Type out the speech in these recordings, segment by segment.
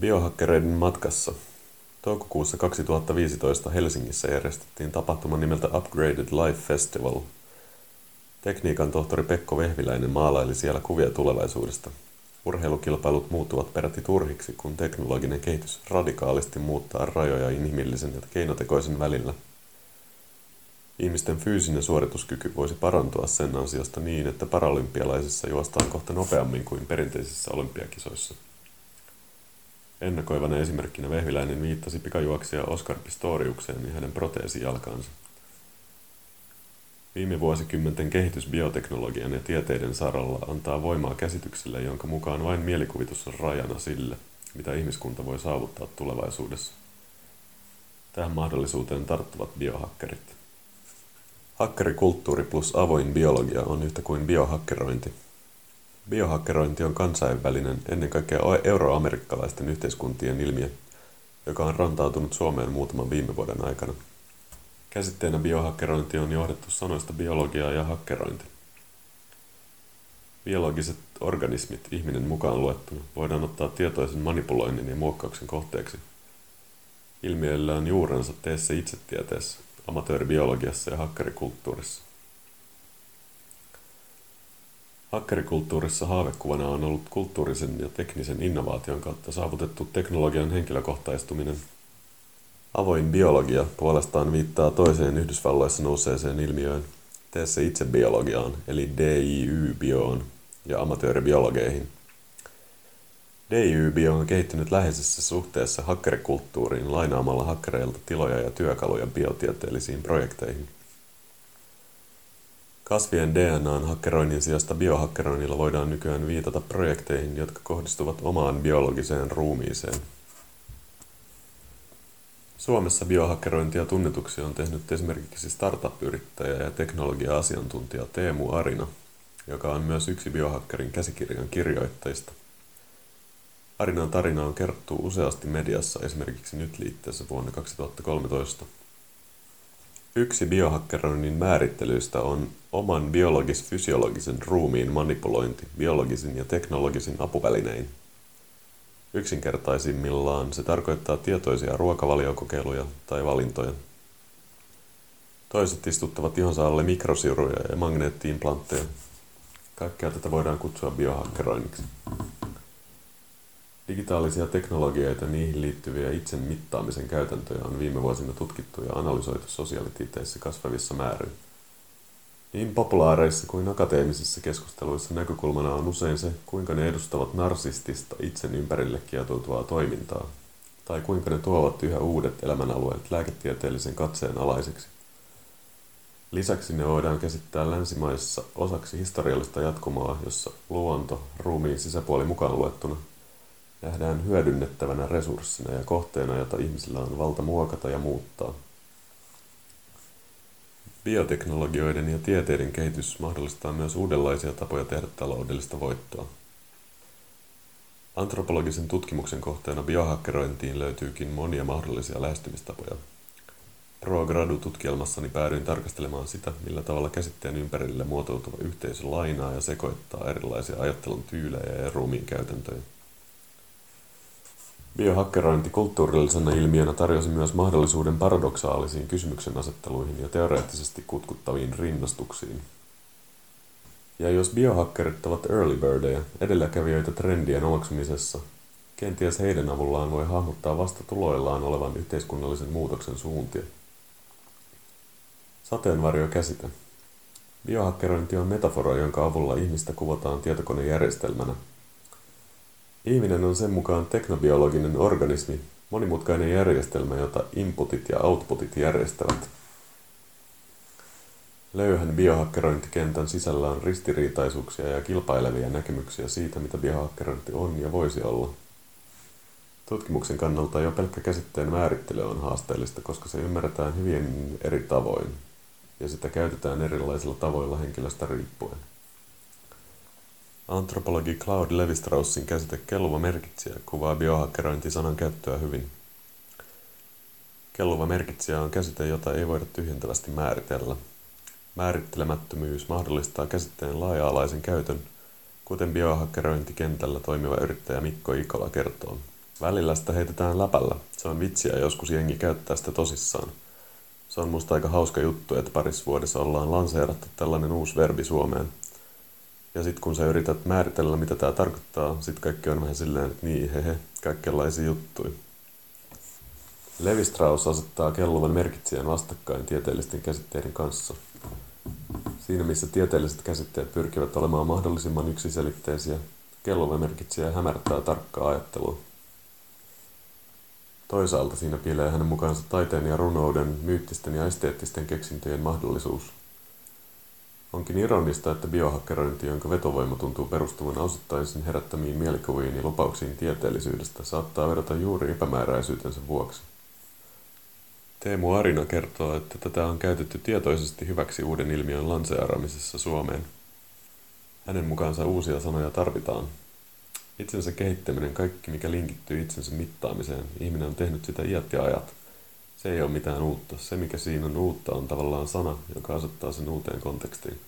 Biohakkereiden matkassa. Toukokuussa 2015 Helsingissä järjestettiin tapahtuma nimeltä Upgraded Life Festival. Tekniikan tohtori Pekko Vehviläinen maalaili siellä kuvia tulevaisuudesta. Urheilukilpailut muuttuvat peräti turhiksi, kun teknologinen kehitys radikaalisti muuttaa rajoja inhimillisen ja keinotekoisen välillä. Ihmisten fyysinen suorituskyky voisi parantua sen ansiosta niin, että paralympialaisissa juostaan kohta nopeammin kuin perinteisissä olympiakisoissa. Ennakoivana esimerkkinä Vehviläinen viittasi pikajuoksija Oskar Pistoriukseen ja hänen proteesijalkaansa. Viime vuosikymmenten kehitys bioteknologian ja tieteiden saralla antaa voimaa käsitykselle, jonka mukaan vain mielikuvitus on rajana sille, mitä ihmiskunta voi saavuttaa tulevaisuudessa. Tähän mahdollisuuteen tarttuvat biohakkerit. Hakkerikulttuuri plus avoin biologia on yhtä kuin biohakkerointi, Biohakkerointi on kansainvälinen, ennen kaikkea euroamerikkalaisten yhteiskuntien ilmiö, joka on rantautunut Suomeen muutaman viime vuoden aikana. Käsitteenä biohakkerointi on johdettu sanoista biologia ja hakkerointi. Biologiset organismit, ihminen mukaan luettuna, voidaan ottaa tietoisen manipuloinnin ja muokkauksen kohteeksi. Ilmiöillä on juurensa teessä itsetieteessä, amatööribiologiassa ja hakkerikulttuurissa. Hakkerikulttuurissa haavekuvana on ollut kulttuurisen ja teknisen innovaation kautta saavutettu teknologian henkilökohtaistuminen. Avoin biologia puolestaan viittaa toiseen Yhdysvalloissa nousseeseen ilmiöön, tee se itse biologiaan, eli DIY-bioon ja amatööribiologeihin. DIY-bio on kehittynyt läheisessä suhteessa hakkerikulttuuriin lainaamalla hakkereilta tiloja ja työkaluja biotieteellisiin projekteihin – Kasvien DNAn hakkeroinnin sijasta biohakkeroinnilla voidaan nykyään viitata projekteihin, jotka kohdistuvat omaan biologiseen ruumiiseen. Suomessa biohakkerointia tunnetuksi on tehnyt esimerkiksi startup-yrittäjä ja teknologia-asiantuntija Teemu Arina, joka on myös yksi biohakkerin käsikirjan kirjoittajista. Arinan tarina on kerrottu useasti mediassa esimerkiksi nyt liitteessä vuonna 2013. Yksi biohakkeroinnin määrittelyistä on oman biologis-fysiologisen ruumiin manipulointi biologisin ja teknologisin apuvälinein. Yksinkertaisimmillaan se tarkoittaa tietoisia ruokavaliokokeiluja tai valintoja. Toiset istuttavat ihonsa alle mikrosiruja ja magneettiimplantteja. Kaikkea tätä voidaan kutsua biohakkeroinniksi. Digitaalisia teknologioita ja niihin liittyviä itsen mittaamisen käytäntöjä on viime vuosina tutkittu ja analysoitu sosiaalitieteissä kasvavissa määrin. Niin populaareissa kuin akateemisissa keskusteluissa näkökulmana on usein se, kuinka ne edustavat narsistista itsen ympärille kietoutuvaa toimintaa, tai kuinka ne tuovat yhä uudet elämänalueet lääketieteellisen katseen alaiseksi. Lisäksi ne voidaan käsittää länsimaissa osaksi historiallista jatkumoa, jossa luonto, ruumiin sisäpuoli mukaan luettuna, nähdään hyödynnettävänä resurssina ja kohteena, jota ihmisillä on valta muokata ja muuttaa. Bioteknologioiden ja tieteiden kehitys mahdollistaa myös uudenlaisia tapoja tehdä taloudellista voittoa. Antropologisen tutkimuksen kohteena biohakkerointiin löytyykin monia mahdollisia lähestymistapoja. Pro Gradu-tutkielmassani päädyin tarkastelemaan sitä, millä tavalla käsitteen ympärille muotoutuva yhteisö lainaa ja sekoittaa erilaisia ajattelun tyylejä ja ruumiin käytäntöjä. Biohakkerointi kulttuurillisena ilmiönä tarjosi myös mahdollisuuden paradoksaalisiin kysymyksenasetteluihin ja teoreettisesti kutkuttaviin rinnastuksiin. Ja jos biohakkerit ovat early birdejä, edelläkävijöitä trendien omaksumisessa, kenties heidän avullaan voi hahmottaa vasta tuloillaan olevan yhteiskunnallisen muutoksen suuntia. Sateenvarjo-käsite. Biohakkerointi on metafora, jonka avulla ihmistä kuvataan tietokonejärjestelmänä – Ihminen on sen mukaan teknobiologinen organismi, monimutkainen järjestelmä, jota inputit ja outputit järjestävät. Löyhän biohakkerointikentän sisällä on ristiriitaisuuksia ja kilpailevia näkemyksiä siitä, mitä biohakkerointi on ja voisi olla. Tutkimuksen kannalta jo pelkkä käsitteen määrittely on haasteellista, koska se ymmärretään hyvin eri tavoin, ja sitä käytetään erilaisilla tavoilla henkilöstä riippuen. Antropologi Claude Levi-Straussin käsite kelluva merkitsijä kuvaa biohakkerointisanan käyttöä hyvin. Kelluva merkitsijä on käsite, jota ei voida tyhjentävästi määritellä. Määrittelemättömyys mahdollistaa käsitteen laaja-alaisen käytön, kuten biohakkerointikentällä toimiva yrittäjä Mikko Ikola kertoo. Välillä sitä heitetään läpällä. Se on vitsiä joskus jengi käyttää sitä tosissaan. Se on musta aika hauska juttu, että parissa vuodessa ollaan lanseerattu tällainen uusi verbi Suomeen. Ja sit kun sä yrität määritellä, mitä tää tarkoittaa, sit kaikki on vähän silleen, että niin hehe, kaikenlaisia juttuja. Levi Strauss asettaa kelluvan merkitsijän vastakkain tieteellisten käsitteiden kanssa. Siinä missä tieteelliset käsitteet pyrkivät olemaan mahdollisimman yksiselitteisiä, kelluva merkitsijä hämärtää tarkkaa ajattelua. Toisaalta siinä piilee hänen mukaansa taiteen ja runouden, myyttisten ja esteettisten keksintöjen mahdollisuus. Onkin ironista, että biohakkerointi, jonka vetovoima tuntuu perustuvan osittain sen herättämiin mielikuviin ja lupauksiin tieteellisyydestä, saattaa vedota juuri epämääräisyytensä vuoksi. Teemu Arina kertoo, että tätä on käytetty tietoisesti hyväksi uuden ilmiön lanseeramisessa Suomeen. Hänen mukaansa uusia sanoja tarvitaan, Itsensä kehittäminen, kaikki mikä linkittyy itsensä mittaamiseen, ihminen on tehnyt sitä iät ja ajat. Se ei ole mitään uutta. Se mikä siinä on uutta on tavallaan sana, joka asettaa sen uuteen kontekstiin.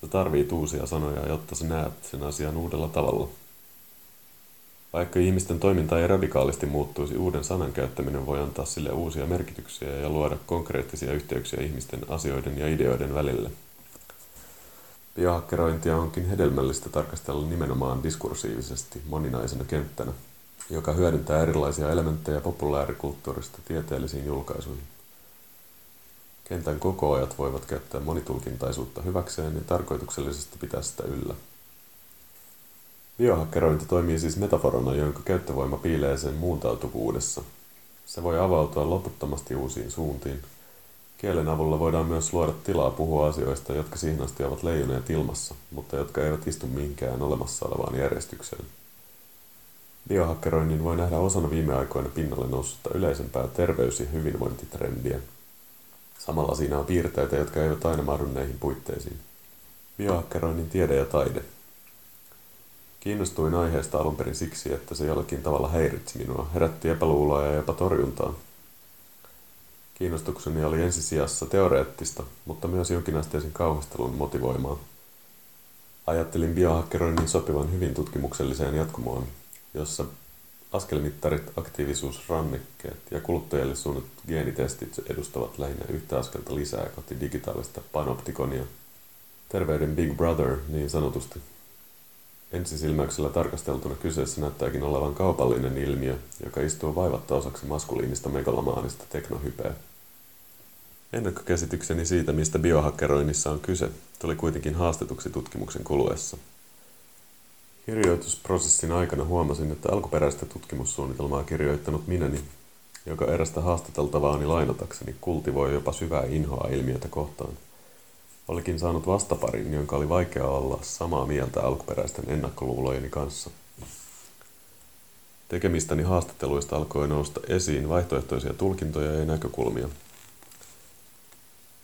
Sä tarvit uusia sanoja, jotta sä näet sen asian uudella tavalla. Vaikka ihmisten toiminta ei radikaalisti muuttuisi, uuden sanan käyttäminen voi antaa sille uusia merkityksiä ja luoda konkreettisia yhteyksiä ihmisten asioiden ja ideoiden välille. Biohakkerointia onkin hedelmällistä tarkastella nimenomaan diskursiivisesti moninaisena kenttänä, joka hyödyntää erilaisia elementtejä populaarikulttuurista tieteellisiin julkaisuihin. Kentän kokoajat voivat käyttää monitulkintaisuutta hyväkseen ja tarkoituksellisesti pitää sitä yllä. Biohakkerointi toimii siis metaforana, jonka käyttövoima piilee sen muuntautuvuudessa. Se voi avautua loputtomasti uusiin suuntiin – Kielen avulla voidaan myös luoda tilaa puhua asioista, jotka siihen asti ovat leijuneet ilmassa, mutta jotka eivät istu mihinkään olemassa olevaan järjestykseen. Biohakkeroinnin voi nähdä osana viime aikoina pinnalle noussutta yleisempää terveys- ja hyvinvointitrendiä. Samalla siinä on piirteitä, jotka eivät aina mahdu näihin puitteisiin. Biohakkeroinnin tiede ja taide. Kiinnostuin aiheesta alun perin siksi, että se jollakin tavalla häiritsi minua, herätti epäluuloa ja jopa torjuntaa, Kiinnostukseni oli ensisijassa teoreettista, mutta myös jonkinasteisen kauhistelun motivoimaa. Ajattelin biohakkeroinnin sopivan hyvin tutkimukselliseen jatkumoon, jossa askelmittarit, aktiivisuusrannekkeet ja kuluttajille suunnatut geenitestit edustavat lähinnä yhtä askelta lisää kohti digitaalista panoptikonia. Terveyden Big Brother, niin sanotusti. Ensisilmäyksellä tarkasteltuna kyseessä näyttääkin olevan kaupallinen ilmiö, joka istuu vaivatta osaksi maskuliinista megalomaanista teknohypeä. Ennakkokäsitykseni siitä, mistä biohakkeroinnissa on kyse, tuli kuitenkin haastetuksi tutkimuksen kuluessa. Kirjoitusprosessin aikana huomasin, että alkuperäistä tutkimussuunnitelmaa kirjoittanut minäni, joka erästä haastateltavaani lainatakseni kultivoi jopa syvää inhoa ilmiötä kohtaan, olikin saanut vastaparin, jonka oli vaikea olla samaa mieltä alkuperäisten ennakkoluulojeni kanssa. Tekemistäni haastatteluista alkoi nousta esiin vaihtoehtoisia tulkintoja ja näkökulmia –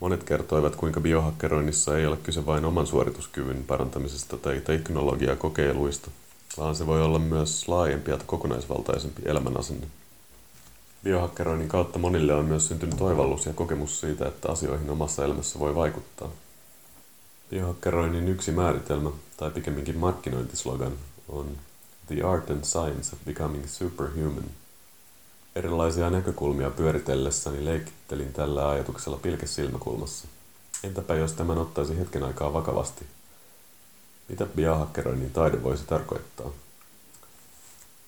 Monet kertoivat, kuinka biohakkeroinnissa ei ole kyse vain oman suorituskyvyn parantamisesta tai teknologiakokeiluista, vaan se voi olla myös laajempi ja kokonaisvaltaisempi elämänasenne. Biohakkeroinnin kautta monille on myös syntynyt oivallus ja kokemus siitä, että asioihin omassa elämässä voi vaikuttaa. Biohakkeroinnin yksi määritelmä, tai pikemminkin markkinointislogan, on The Art and Science of Becoming Superhuman – Erilaisia näkökulmia pyöritellessäni leikittelin tällä ajatuksella pilkesilmäkulmassa. Entäpä jos tämän ottaisi hetken aikaa vakavasti? Mitä biohakkeroinnin taide voisi tarkoittaa?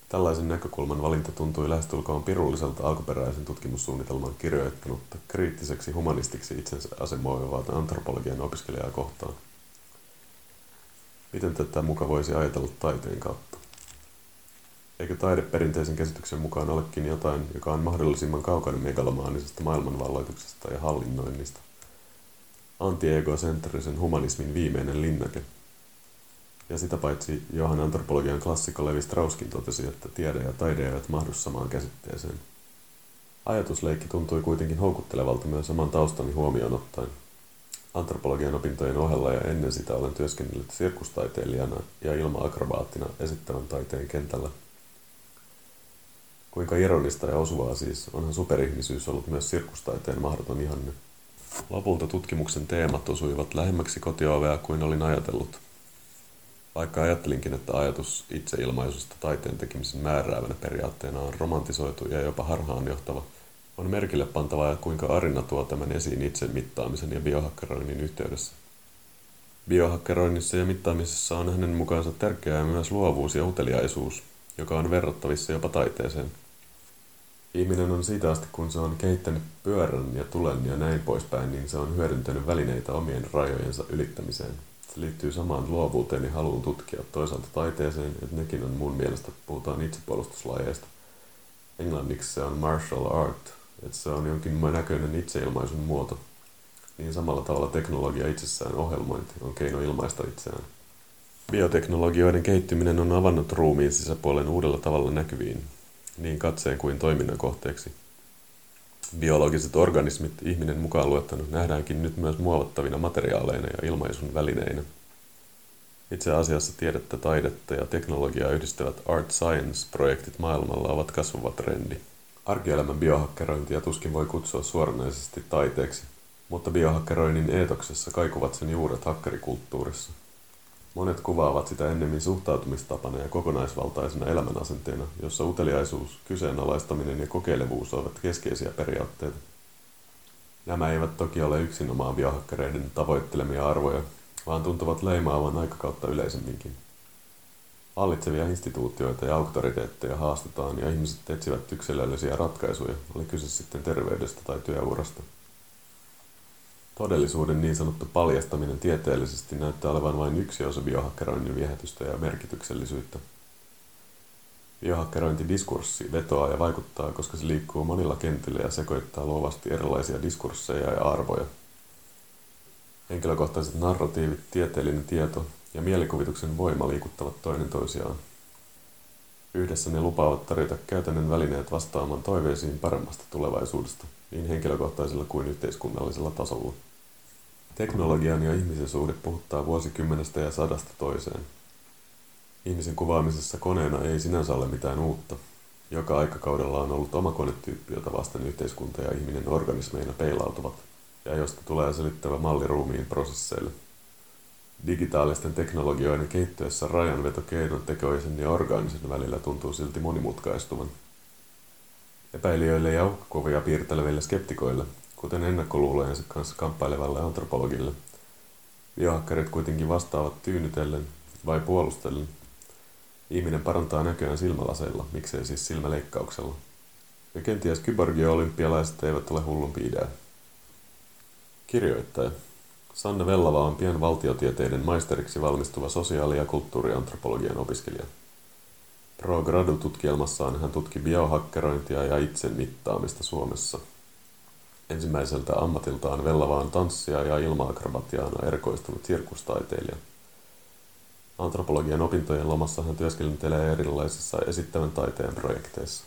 Tällaisen näkökulman valinta tuntui lähestulkoon pirulliselta alkuperäisen tutkimussuunnitelman kirjoittanutta kriittiseksi humanistiksi itsensä asemoivaa antropologian opiskelijaa kohtaan. Miten tätä muka voisi ajatella taiteen kautta? Eikö taide perinteisen käsityksen mukaan olekin jotain, joka on mahdollisimman kaukana megalomaanisesta maailmanvalloituksesta ja hallinnoinnista? Antiegocentrisen humanismin viimeinen linnake. Ja sitä paitsi Johan antropologian klassikko Levi Strauskin totesi, että tiede ja taide eivät mahdu samaan käsitteeseen. Ajatusleikki tuntui kuitenkin houkuttelevalta myös oman taustani huomioon ottaen. Antropologian opintojen ohella ja ennen sitä olen työskennellyt sirkustaiteilijana ja ilma-akrobaattina esittävän taiteen kentällä – Kuinka ironista ja osuvaa siis, onhan superihmisyys ollut myös sirkustaiteen mahdoton ihanne. Lopulta tutkimuksen teemat osuivat lähemmäksi kotiovea kuin olin ajatellut. Vaikka ajattelinkin, että ajatus itseilmaisusta taiteen tekemisen määräävänä periaatteena on romantisoitu ja jopa harhaanjohtava, on merkille pantavaa, kuinka Arina tuo tämän esiin itse mittaamisen ja biohakkeroinnin yhteydessä. Biohakkeroinnissa ja mittaamisessa on hänen mukaansa tärkeää myös luovuus ja uteliaisuus, joka on verrattavissa jopa taiteeseen. Ihminen on siitä asti, kun se on kehittänyt pyörän ja tulen ja näin poispäin, niin se on hyödyntänyt välineitä omien rajojensa ylittämiseen. Se liittyy samaan luovuuteen ja haluun tutkia toisaalta taiteeseen, että nekin on mun mielestä, puhutaan itsepuolustuslajeista. Englanniksi se on martial art, että se on jonkin näköinen itseilmaisun muoto. Niin samalla tavalla teknologia itsessään ohjelmointi on keino ilmaista itseään. Bioteknologioiden kehittyminen on avannut ruumiin sisäpuolen uudella tavalla näkyviin, niin katseen kuin toiminnan kohteeksi. Biologiset organismit, ihminen mukaan luettanut, nähdäänkin nyt myös muovattavina materiaaleina ja ilmaisun välineinä. Itse asiassa tiedettä, taidetta ja teknologiaa yhdistävät Art Science-projektit maailmalla ovat kasvava trendi. Arkielämän biohakkerointia tuskin voi kutsua suoranaisesti taiteeksi, mutta biohakkeroinnin eetoksessa kaikuvat sen juuret hakkerikulttuurissa – Monet kuvaavat sitä ennemmin suhtautumistapana ja kokonaisvaltaisena elämänasenteena, jossa uteliaisuus, kyseenalaistaminen ja kokeilevuus ovat keskeisiä periaatteita. Nämä eivät toki ole yksinomaan biohakkereiden tavoittelemia arvoja, vaan tuntuvat leimaavan aikakautta yleisemminkin. Hallitsevia instituutioita ja auktoriteetteja haastetaan ja ihmiset etsivät yksilöllisiä ratkaisuja, oli kyse sitten terveydestä tai työurasta. Todellisuuden niin sanottu paljastaminen tieteellisesti näyttää olevan vain yksi osa biohakkeroinnin viehätystä ja merkityksellisyyttä. Biohakkerointidiskurssi vetoaa ja vaikuttaa, koska se liikkuu monilla kentillä ja sekoittaa luovasti erilaisia diskursseja ja arvoja. Henkilökohtaiset narratiivit, tieteellinen tieto ja mielikuvituksen voima liikuttavat toinen toisiaan. Yhdessä ne lupaavat tarjota käytännön välineet vastaamaan toiveisiin paremmasta tulevaisuudesta, niin henkilökohtaisella kuin yhteiskunnallisella tasolla. Teknologian ja ihmisen suhde puhuttaa vuosikymmenestä ja sadasta toiseen. Ihmisen kuvaamisessa koneena ei sinänsä ole mitään uutta. Joka aikakaudella on ollut oma konetyyppi, jota vasten yhteiskunta ja ihminen organismeina peilautuvat, ja josta tulee selittävä malli ruumiin prosesseille. Digitaalisten teknologioiden kehittyessä rajanveto tekoisen ja orgaanisen välillä tuntuu silti monimutkaistuvan. Epäilijöille ja uhkakuvia piirteleville skeptikoille kuten ennakkoluulojensa kanssa kamppailevalle antropologille. Biohakkerit kuitenkin vastaavat tyynytellen vai puolustellen. Ihminen parantaa näköään silmälaseilla, miksei siis silmäleikkauksella. Ja kenties kyborgia-olympialaiset eivät ole hullumpi idea. Kirjoittaja. Sanne Vellava on pian valtiotieteiden maisteriksi valmistuva sosiaali- ja kulttuuriantropologian opiskelija. Pro Gradu-tutkielmassaan hän tutki biohakkerointia ja itse mittaamista Suomessa – Ensimmäiseltä ammatiltaan vellavaan tanssia ja ilma-akrobatiaan erikoistunut sirkustaiteilija. Antropologian opintojen lomassa hän työskentelee erilaisissa esittävän taiteen projekteissa.